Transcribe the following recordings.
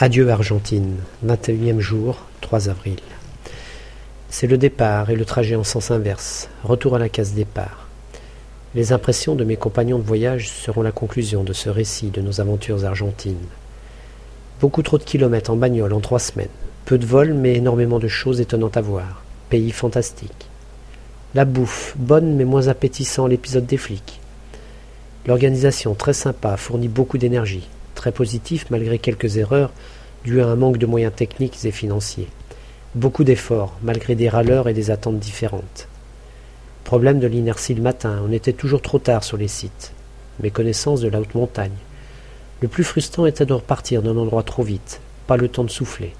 Adieu Argentine, 21e jour, 3 avril. C'est le départ et le trajet en sens inverse, retour à la case départ. Les impressions de mes compagnons de voyage seront la conclusion de ce récit de nos aventures argentines. Beaucoup trop de kilomètres en bagnole en trois semaines, peu de vols mais énormément de choses étonnantes à voir, pays fantastique. La bouffe, bonne mais moins appétissant l'épisode des flics. L'organisation très sympa fournit beaucoup d'énergie, très positif malgré quelques erreurs dues à un manque de moyens techniques et financiers. Beaucoup d'efforts, malgré des râleurs et des attentes différentes. Problème de l'inertie le matin, on était toujours trop tard sur les sites. Méconnaissance de la haute montagne. Le plus frustrant était de repartir d'un endroit trop vite, pas le temps de souffler,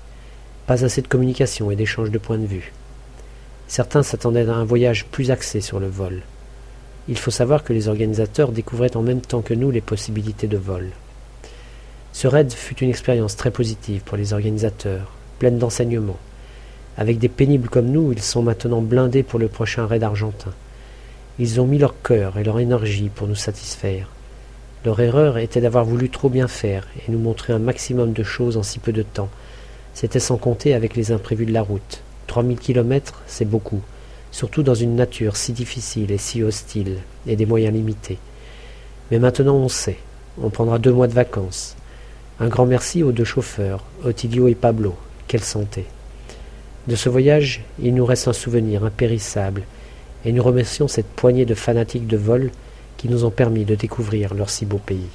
pas assez de communication et d'échange de points de vue. Certains s'attendaient à un voyage plus axé sur le vol. Il faut savoir que les organisateurs découvraient en même temps que nous les possibilités de vol. Ce raid fut une expérience très positive pour les organisateurs, pleine d'enseignements. Avec des pénibles comme nous, ils sont maintenant blindés pour le prochain raid argentin. Ils ont mis leur cœur et leur énergie pour nous satisfaire. Leur erreur était d'avoir voulu trop bien faire et nous montrer un maximum de choses en si peu de temps. C'était sans compter avec les imprévus de la route. Trois mille kilomètres, c'est beaucoup, surtout dans une nature si difficile et si hostile, et des moyens limités. Mais maintenant on sait. On prendra deux mois de vacances. Un grand merci aux deux chauffeurs, Otilio et Pablo. Quelle santé. De ce voyage, il nous reste un souvenir impérissable, et nous remercions cette poignée de fanatiques de vol qui nous ont permis de découvrir leur si beau pays.